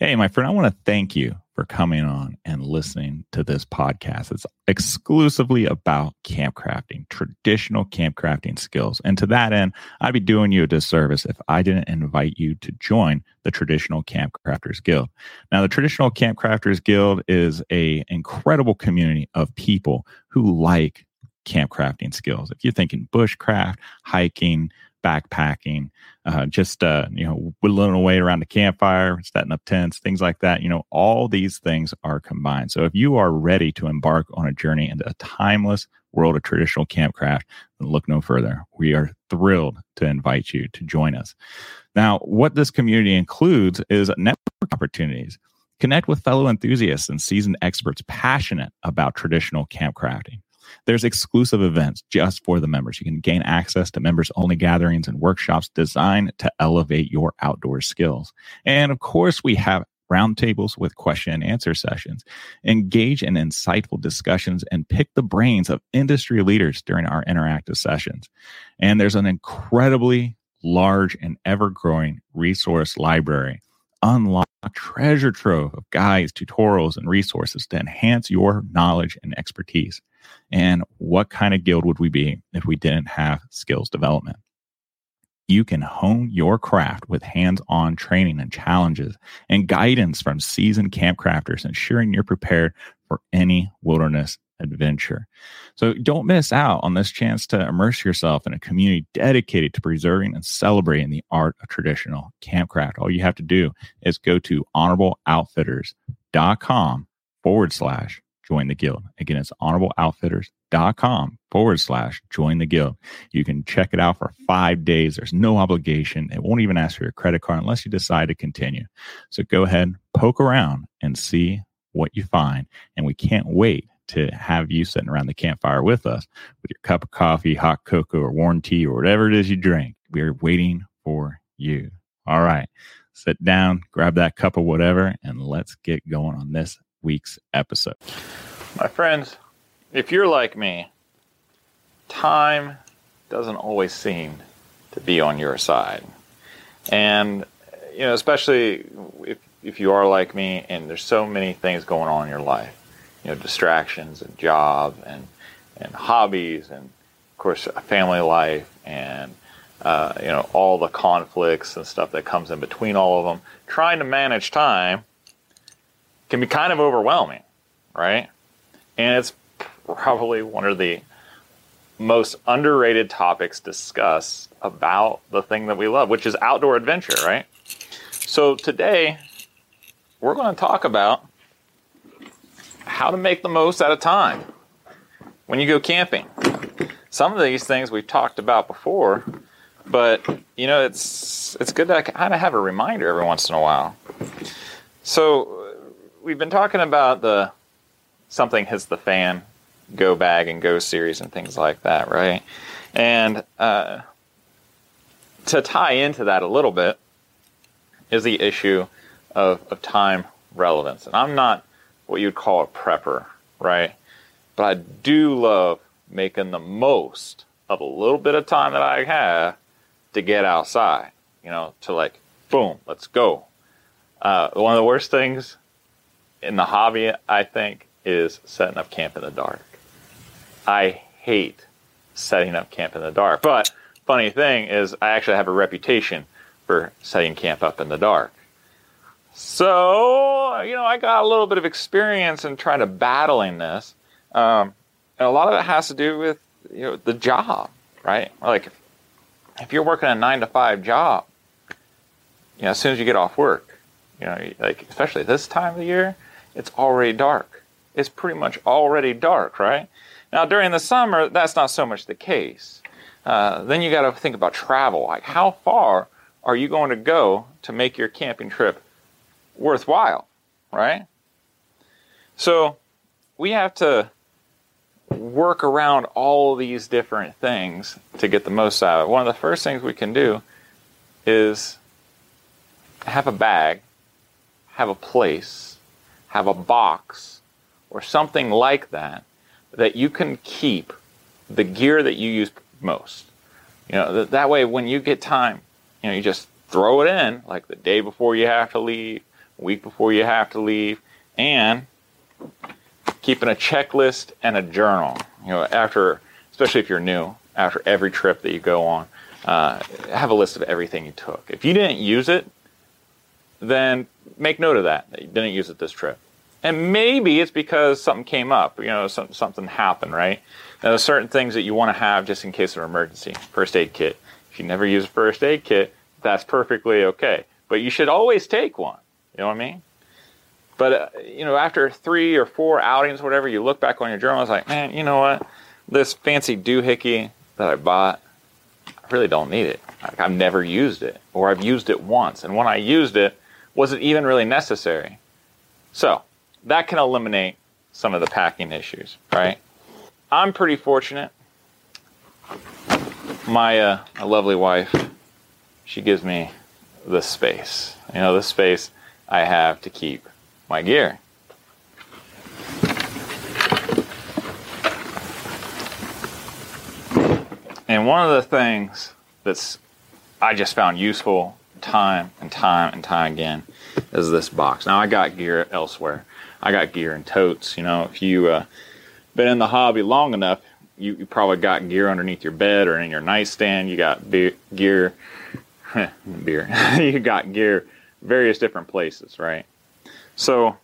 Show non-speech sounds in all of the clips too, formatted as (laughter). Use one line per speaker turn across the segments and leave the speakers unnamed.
Hey, my friend, I want to thank you for coming on and listening to this podcast. It's exclusively about camp crafting, traditional camp crafting skills. And to that end, I'd be doing you a disservice if I didn't invite you to join the Traditional Camp Crafters Guild. Now, the Traditional Camp Crafters Guild is a incredible community of people who like camp crafting skills. If you're thinking bushcraft, hiking, backpacking, uh, just uh, you know whittling away around the campfire, setting up tents, things like that. You know, all these things are combined. So if you are ready to embark on a journey into a timeless world of traditional campcraft, then look no further. We are thrilled to invite you to join us. Now, what this community includes is network opportunities. Connect with fellow enthusiasts and seasoned experts passionate about traditional campcrafting. There's exclusive events just for the members. You can gain access to members only gatherings and workshops designed to elevate your outdoor skills. And of course, we have roundtables with question and answer sessions. Engage in insightful discussions and pick the brains of industry leaders during our interactive sessions. And there's an incredibly large and ever growing resource library. Unlock a treasure trove of guides, tutorials, and resources to enhance your knowledge and expertise. And what kind of guild would we be if we didn't have skills development? You can hone your craft with hands on training and challenges and guidance from seasoned camp crafters, ensuring you're prepared for any wilderness adventure. So don't miss out on this chance to immerse yourself in a community dedicated to preserving and celebrating the art of traditional campcraft. All you have to do is go to honorableoutfitters.com forward slash join the guild. Again, it's honorableoutfitters.com forward slash join the guild. You can check it out for five days. There's no obligation. It won't even ask for your credit card unless you decide to continue. So go ahead, poke around and see what you find. And we can't wait to have you sitting around the campfire with us with your cup of coffee, hot cocoa, or warm tea, or whatever it is you drink. We are waiting for you. All right. Sit down, grab that cup of whatever, and let's get going on this week's episode.
My friends, if you're like me, time doesn't always seem to be on your side. And, you know, especially if, if you are like me and there's so many things going on in your life, you know, distractions and job and, and hobbies and, of course, family life and, uh, you know, all the conflicts and stuff that comes in between all of them. Trying to manage time can be kind of overwhelming, right? And it's probably one of the most underrated topics discussed about the thing that we love, which is outdoor adventure, right? So today, we're going to talk about how to make the most out of time when you go camping. Some of these things we've talked about before, but you know, it's it's good to kind of have a reminder every once in a while. So we've been talking about the something hits the fan, go bag and go series and things like that, right? And uh, to tie into that a little bit is the issue of, of time relevance. And I'm not what you'd call a prepper, right? But I do love making the most of a little bit of time that I have to get outside, you know, to like, boom, let's go. Uh, one of the worst things in the hobby, I think, is setting up camp in the dark. I hate setting up camp in the dark. But funny thing is, I actually have a reputation for setting camp up in the dark. So, you know, I got a little bit of experience in trying to battling this. Um, and a lot of it has to do with, you know, the job, right? Like, if you're working a nine to five job, you know, as soon as you get off work, you know, like, especially this time of the year, it's already dark. It's pretty much already dark, right? Now, during the summer, that's not so much the case. Uh, then you got to think about travel. Like, how far are you going to go to make your camping trip worthwhile, right? So, we have to work around all these different things to get the most out of it. One of the first things we can do is have a bag, have a place, have a box or something like that that you can keep the gear that you use most. You know, that, that way when you get time, you know, you just throw it in like the day before you have to leave week before you have to leave, and keeping a checklist and a journal. You know, after, especially if you're new, after every trip that you go on, uh, have a list of everything you took. If you didn't use it, then make note of that, that you didn't use it this trip. And maybe it's because something came up, you know, some, something happened, right? Now, there's certain things that you want to have just in case of an emergency. First aid kit. If you never use a first aid kit, that's perfectly okay. But you should always take one. You know what I mean? But, uh, you know, after three or four outings, whatever, you look back on your journal, and it's like, man, you know what? This fancy doohickey that I bought, I really don't need it. Like, I've never used it, or I've used it once. And when I used it, was it even really necessary? So, that can eliminate some of the packing issues, right? I'm pretty fortunate. My, uh, my lovely wife, she gives me the space. You know, the space I have to keep my gear. And one of the things that's I just found useful time and time and time again is this box. Now I got gear elsewhere. I got gear in totes. You know, if you uh, been in the hobby long enough, you, you, probably got gear underneath your bed or in your nightstand. You got be- gear, (laughs) beer. (laughs) you got gear various different places, right? So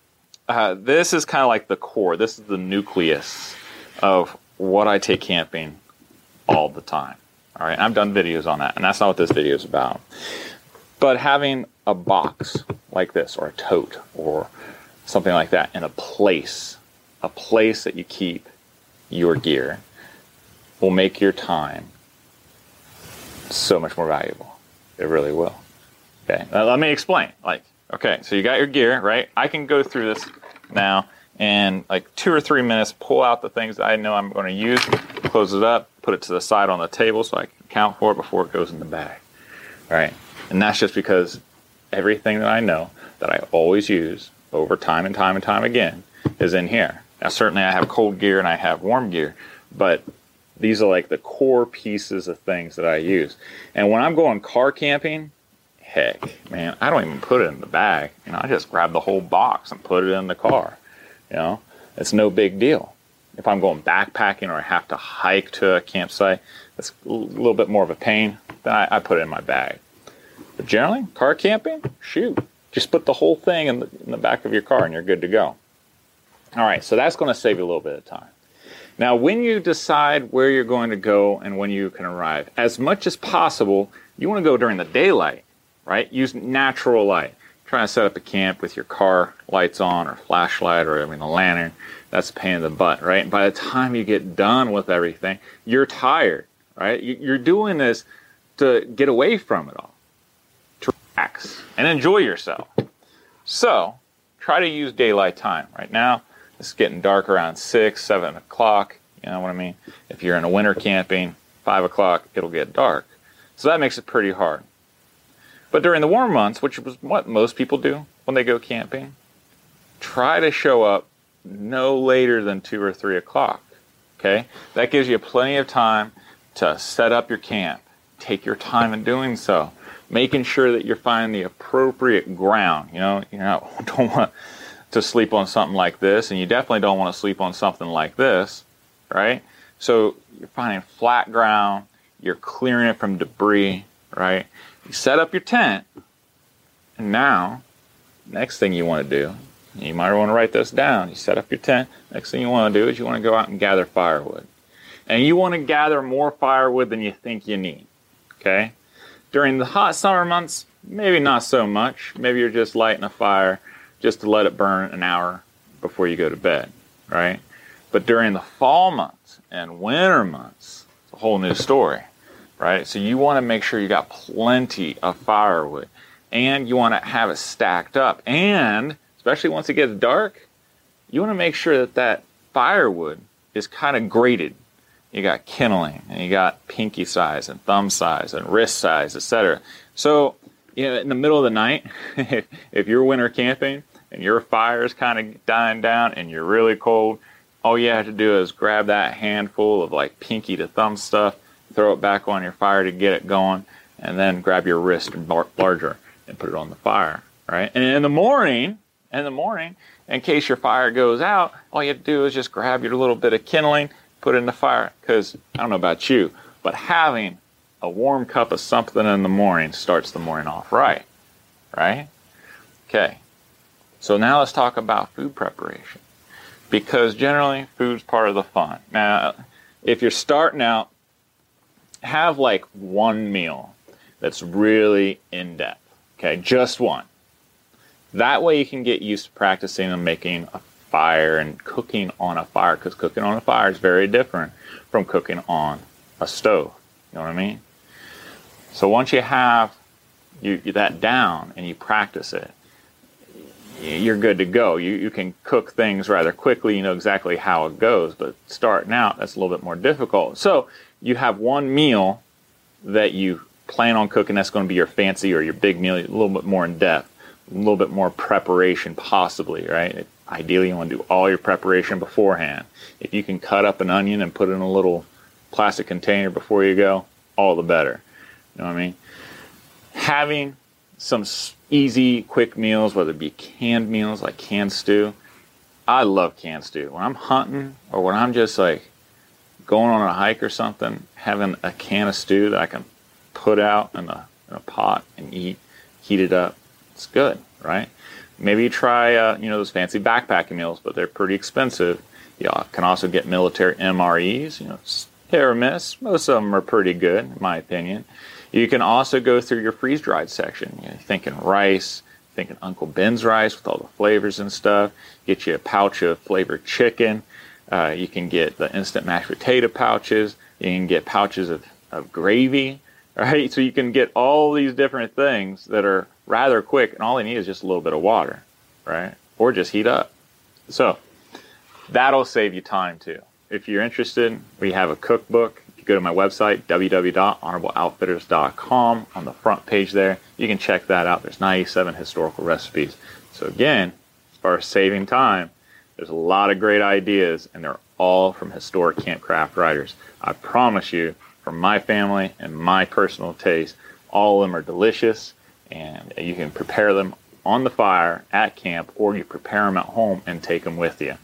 uh, this is kind of like the core. This is the nucleus of what I take camping all the time. All right, I've done videos on that, and that's not what this video is about. But having a box like this, or a tote, or something like that, in a place, a place that you keep your gear, will make your time so much more valuable. It really will. Okay, now let me explain. Like, okay, so you got your gear, right? I can go through this now and like two or three minutes, pull out the things I know I'm going to use, close it up, put it to the side on the table so I can count for it before it goes in the bag. All right, and that's just because everything that I know that I always use over time and time and time again is in here. Now, certainly I have cold gear and I have warm gear, but these are like the core pieces of things that I use. And when I'm going car camping, heck, man, I don't even put it in the bag. You know, I just grab the whole box and put it in the car. You know, it's no big deal. If I'm going backpacking or I have to hike to a campsite, it's a little bit more of a pain. Then I, I put it in my bag. But generally, car camping, shoot, just put the whole thing in the, in the back of your car and you're good to go. All right, so that's going to save you a little bit of time. Now, when you decide where you're going to go and when you can arrive, as much as possible, you want to go during the daylight, right? Use natural light. Try to set up a camp with your car lights on or flashlight or I mean a lantern. That's a pain in the butt, right? And by the time you get done with everything, you're tired, right? You're doing this to get away from it all, relax and enjoy yourself. So try to use daylight time. Right now, it's getting dark around six, seven o'clock. You know what I mean? If you're in a winter camping, five o'clock, it'll get dark. So that makes it pretty hard. But during the warm months, which was what most people do when they go camping, try to show up no later than two or three o'clock. Okay? That gives you plenty of time to set up your camp. Take your time in doing so. Making sure that you're finding the appropriate ground. You know, you (laughs) don't want to sleep on something like this, and you definitely don't want to sleep on something like this, right? So you're finding flat ground, you're clearing it from debris, right? You set up your tent, and now, next thing you want to do, you might want to write this down. You set up your tent. Next thing you want to do is you want to go out and gather firewood. And you want to gather more firewood than you think you need. Okay? During the hot summer months, maybe not so much. Maybe you're just lighting a fire just to let it burn an hour before you go to bed, right? But during the fall months and winter months, it's a whole new story, right? So you want to make sure you got plenty of firewood and you want to have it stacked up. And especially once it gets dark, you want to make sure that that firewood is kind of graded. You got kindling and you got pinky size and thumb size and wrist size, etc. So, you know, in the middle of the night, (laughs) if you're winter camping, and your fire is kind of dying down and you're really cold, all you have to do is grab that handful of like pinky to thumb stuff, throw it back on your fire to get it going, and then grab your wrist and larger and put it on the fire. right? And in the morning, in the morning, in case your fire goes out, all you have to do is just grab your little bit of kindling, put it in the fire. Because I don't know about you, but having a warm cup of something in the morning starts the morning off right, right? Okay. So now let's talk about food preparation. Because generally, food's part of the fun. Now, if you're starting out, have like one meal that's really in depth. Okay, just one. That way you can get used to practicing and making a fire and cooking on a fire because cooking on a fire is very different from cooking on a stove. You know what I mean? So once you have you, that down and you practice it, you're good to go. You, you can cook things rather quickly. You know exactly how it goes. But starting out, that's a little bit more difficult. So you have one meal that you plan on cooking. That's going to be your fancy or your big meal, a little bit more in depth, a little bit more preparation, possibly, right? Ideally, you want to do all your preparation beforehand. If you can cut up an onion and put it in a little plastic container before you go, all the better. You know what I mean? Having some easy, quick meals, whether it be canned meals like canned stew. I love canned stew. When I'm hunting or when I'm just like going on a hike or something, having a can of stew that I can put out in a, in a pot and eat, heat it up, it's good, right? Maybe try, uh, you know, those fancy backpacking meals, but they're pretty expensive. You can also get military MREs, you know, hit or miss. Most of them are pretty good, in my opinion. You can also go through your freeze dried section. You know, thinking rice, thinking Uncle Ben's rice with all the flavors and stuff. Get you a pouch of flavored chicken. Uh, you can get the instant mashed potato pouches. You can get pouches of, of gravy. (laughs) Right, so you can get all these different things that are rather quick, and all they need is just a little bit of water, right? Or just heat up. So that'll save you time too. If you're interested, we have a cookbook If you go to my website, www.honorableoutfitters.com, on the front page there, you can check that out. There's 97 historical recipes. So, again, as far as saving time, there's a lot of great ideas, and they're all from historic campcraft writers. I promise you, from my family and my personal taste, all of them are delicious, and you can prepare them on the fire at camp, or you prepare them at home and take them with you.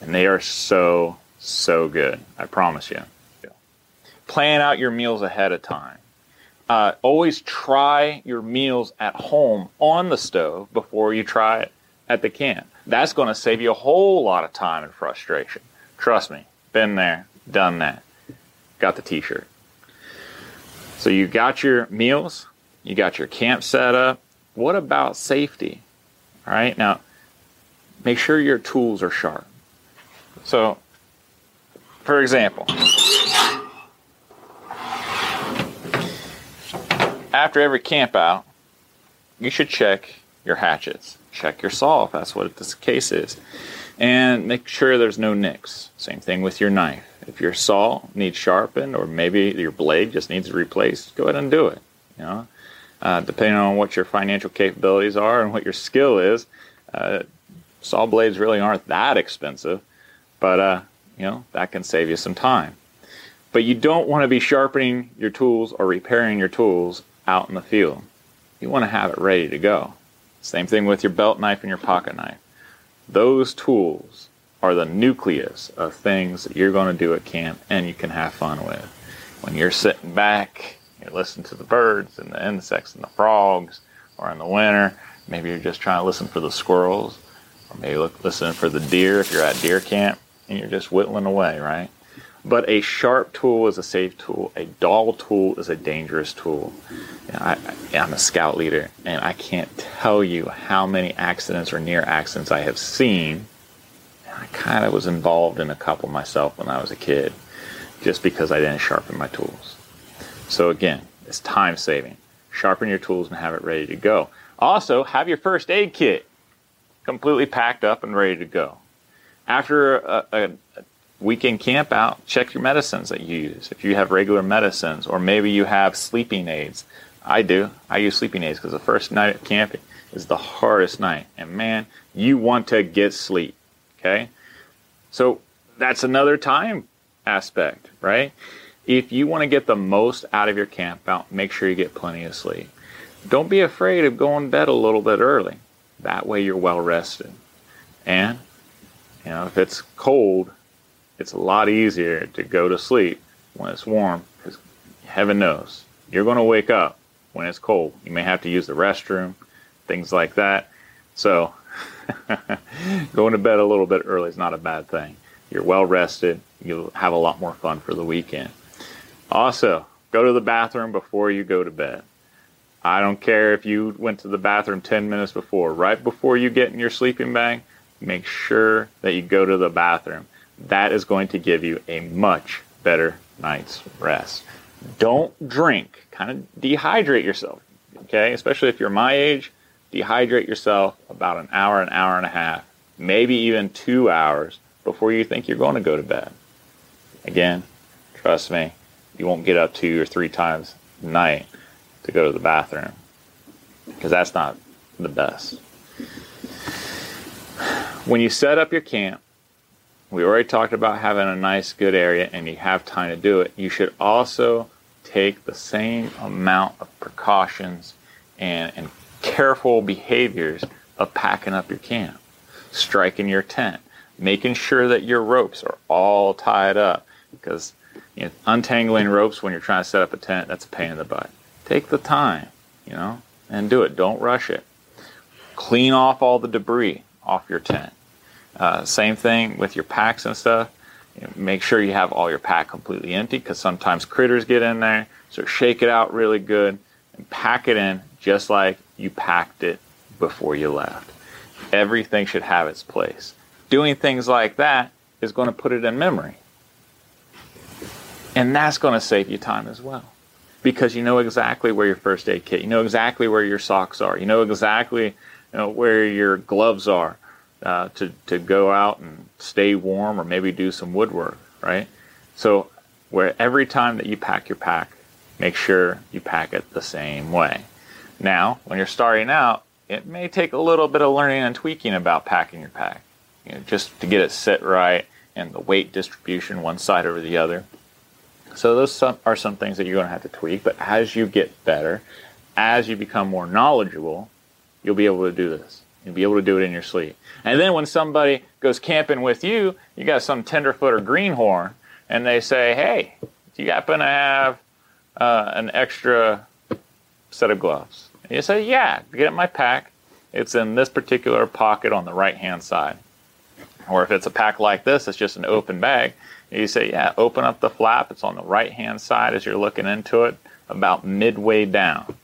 And they are so, so good. I promise you plan out your meals ahead of time. Uh, always try your meals at home on the stove before you try it at the camp. That's going to save you a whole lot of time and frustration. Trust me, been there, done that. Got the t shirt. So you got your meals, you got your camp set up. What about safety? All right, now make sure your tools are sharp. So, for example, after every camp out, you should check your hatchets, check your saw if that's what this case is, and make sure there's no nicks. Same thing with your knife. If your saw needs sharpened or maybe your blade just needs replaced, go ahead and do it. You know, uh, depending on what your financial capabilities are and what your skill is, uh, saw blades really aren't that expensive, but uh, you know that can save you some time. But you don't want to be sharpening your tools or repairing your tools out in the field. You want to have it ready to go. Same thing with your belt knife and your pocket knife. Those tools are the nucleus of things that you're going to do at camp and you can have fun with. When you're sitting back, you're listening to the birds and the insects and the frogs, or in the winter, maybe you're just trying to listen for the squirrels, or maybe look, listening for the deer if you're at deer camp and you're just whittling away, right? But a sharp tool is a safe tool. A dull tool is a dangerous tool. You I, am a scout leader, and I can't tell you how many accidents or near accidents I have seen. I kind of was involved in a couple myself when I was a kid, just because I didn't sharpen my tools. So again, it's time saving. Sharpen your tools and have it ready to go. Also, have your first aid kit completely packed up and ready to go. After a, a, weekend camp out, check your medicines that you use. If you have regular medicines, or maybe you have sleeping aids. I do. I use sleeping aids because the first night of camping is the hardest night. And man, you want to get sleep. Okay? So that's another time aspect, right? If you want to get the most out of your camp out, make sure you get plenty of sleep. Don't be afraid of going to bed a little bit early. That way you're well rested. And, you know, if it's cold, it's a lot easier to go to sleep when it's warm because heaven knows you're going to wake up when it's cold. You may have to use the restroom, things like that. So, (laughs) going to bed a little bit early is not a bad thing. You're well rested, you'll have a lot more fun for the weekend. Also, go to the bathroom before you go to bed. I don't care if you went to the bathroom 10 minutes before, right before you get in your sleeping bag, make sure that you go to the bathroom. That is going to give you a much better night's rest. Don't drink, kind of dehydrate yourself, okay? Especially if you're my age, dehydrate yourself about an hour, an hour and a half, maybe even two hours before you think you're going to go to bed. Again, trust me, you won't get up two or three times a night to go to the bathroom because that's not the best. When you set up your camp, we already talked about having a nice, good area and you have time to do it. You should also take the same amount of precautions and, and careful behaviors of packing up your camp, striking your tent, making sure that your ropes are all tied up because you know, untangling ropes when you're trying to set up a tent, that's a pain in the butt. Take the time, you know, and do it. Don't rush it. Clean off all the debris off your tent. Uh, same thing with your packs and stuff. You know, make sure you have all your pack completely empty because sometimes critters get in there. So shake it out really good and pack it in just like you packed it before you left. Everything should have its place. Doing things like that is going to put it in memory. And that's going to save you time as well. Because you know exactly where your first aid kit, you know exactly where your socks are, you know exactly you know, where your gloves are uh, to, to go out and stay warm or maybe do some woodwork, right? So, where every time that you pack your pack, make sure you pack it the same way. Now, when you're starting out, it may take a little bit of learning and tweaking about packing your pack, you know, just to get it set right and the weight distribution one side over the other. So those are some things that you're going to have to tweak. But as you get better, as you become more knowledgeable, you'll be able to do this. You'll be able to do it in your sleep. And then when somebody goes camping with you, you got some tenderfoot or greenhorn, and they say, "Hey, do you happen to have uh, an extra set of gloves?" And you say, "Yeah, get my pack. It's in this particular pocket on the right hand side." Or if it's a pack like this, it's just an open bag. You say, yeah, open up the flap. It's on the right hand side as you're looking into it, about midway down.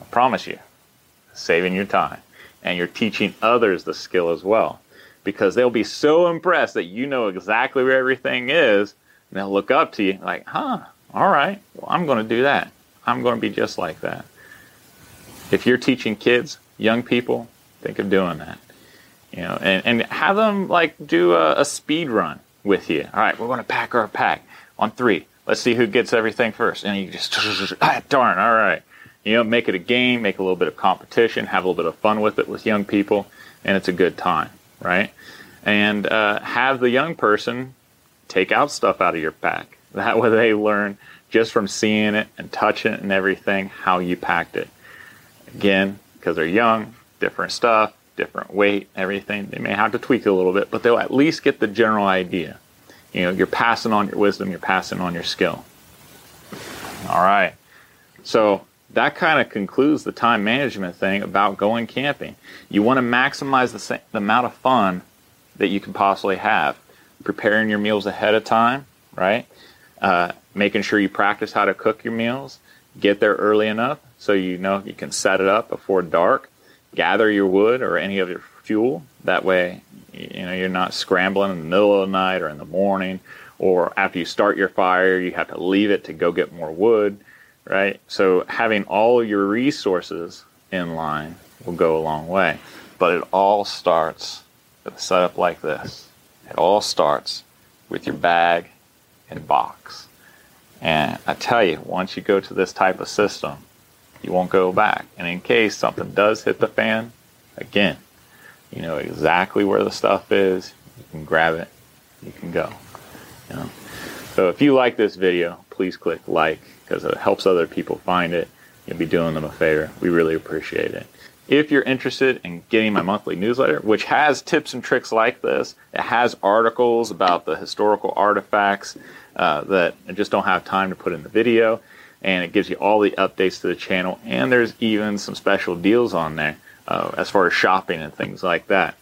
I promise you, saving your time. And you're teaching others the skill as well. Because they'll be so impressed that you know exactly where everything is, and they'll look up to you like, huh, all right, well, I'm going to do that. I'm going to be just like that. If you're teaching kids, young people, think of doing that. You know, and, and have them like do a, a speed run with you. All right, we're going to pack our pack on three. Let's see who gets everything first. And you just, (laughs) ah, darn, all right. You know, make it a game, make a little bit of competition, have a little bit of fun with it with young people, and it's a good time, right? And uh, have the young person take out stuff out of your pack. That way they learn just from seeing it and touching it and everything how you packed it. Again, because they're young, different stuff, different weight, everything. They may have to tweak it a little bit, but they'll at least get the general idea. You know, you're passing on your wisdom, you're passing on your skill. All right. So that kind of concludes the time management thing about going camping. You want to maximize the, same, the amount of fun that you can possibly have. Preparing your meals ahead of time, right? Uh, making sure you practice how to cook your meals. Get there early enough so you know you can set it up before dark gather your wood or any of your fuel. That way, you know you're not scrambling in the middle of the night or in the morning, or after you start your fire, you have to leave it to go get more wood, right? So having all your resources in line will go a long way. But it all starts with a setup like this. It all starts with your bag and box. And I tell you, once you go to this type of system, you won't go back. And in case something does hit the fan, again, you know exactly where the stuff is. You can grab it. You can go. You know? So if you like this video, please click like because it helps other people find it. You'll be doing them a favor. We really appreciate it. If you're interested in getting my monthly newsletter, which has tips and tricks like this, it has articles about the historical artifacts uh, that I just don't have time to put in the video, and it gives you all the updates to the channel, and there's even some special deals on there uh, as far as shopping and things like that.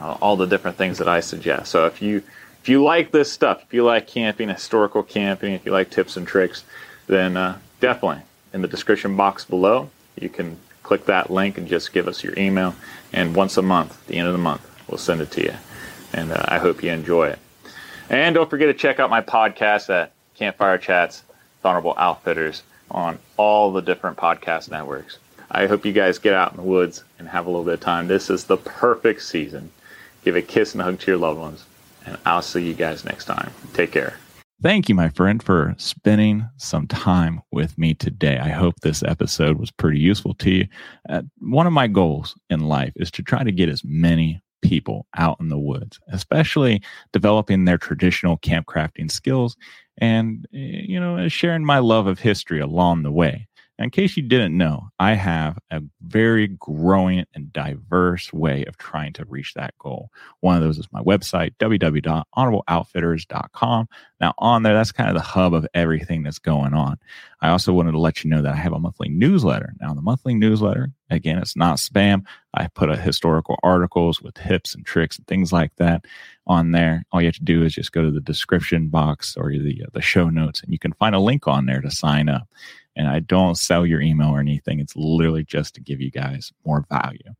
Uh, all the different things that I suggest. So if you if you like this stuff, if you like camping, historical camping, if you like tips and tricks, then uh, definitely in the description box below, you can click that link and just give us your email. And once a month, at the end of the month, we'll send it to you. And uh, I hope you enjoy it. And don't forget to check out my podcast at Campfire Chats, Honorable Outfitters on all the different podcast networks. I hope you guys get out in the woods and have a little bit of time. This is the perfect season. Give a kiss and a hug to your loved ones. And I'll see you guys next time. Take care.
Thank you, my friend, for spending some time with me today. I hope this episode was pretty useful to you. Uh, one of my goals in life is to try to get as many people out in the woods, especially developing their traditional campcrafting skills and, eh, you know, sharing my love of history along the way. In case you didn't know, I have a very growing and diverse way of trying to reach that goal. One of those is my website, www.honorableoutfitters.com. Now, on there, that's kind of the hub of everything that's going on. I also wanted to let you know that I have a monthly newsletter. Now, the monthly newsletter, again, it's not spam. I put historical articles with tips and tricks and things like that on there. All you have to do is just go to the description box or the, uh, the show notes, and you can find a link on there to sign up and I don't sell your email or anything. It's literally just to give you guys more value.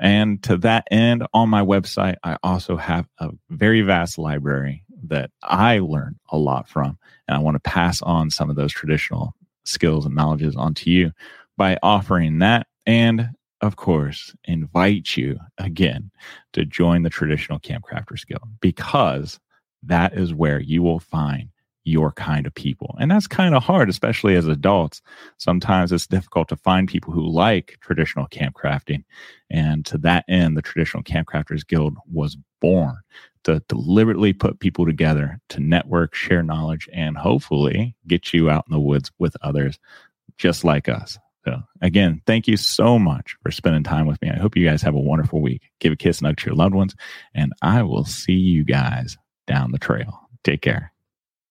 And to that end, on my website, I also have a very vast library that I learned a lot from. And I want to pass on some of those traditional skills and knowledges onto you by offering that. And of course, invite you again to join the traditional Camp Crafters Guild because that is where you will find your kind of people. And that's kind of hard, especially as adults. Sometimes it's difficult to find people who like traditional camp crafting. And to that end, the Traditional Camp Crafters Guild was born to deliberately put people together to network, share knowledge, and hopefully get you out in the woods with others just like us. So, again, thank you so much for spending time with me. I hope you guys have a wonderful week. Give a kiss and hug to your loved ones, and I will see you guys down the trail. Take care.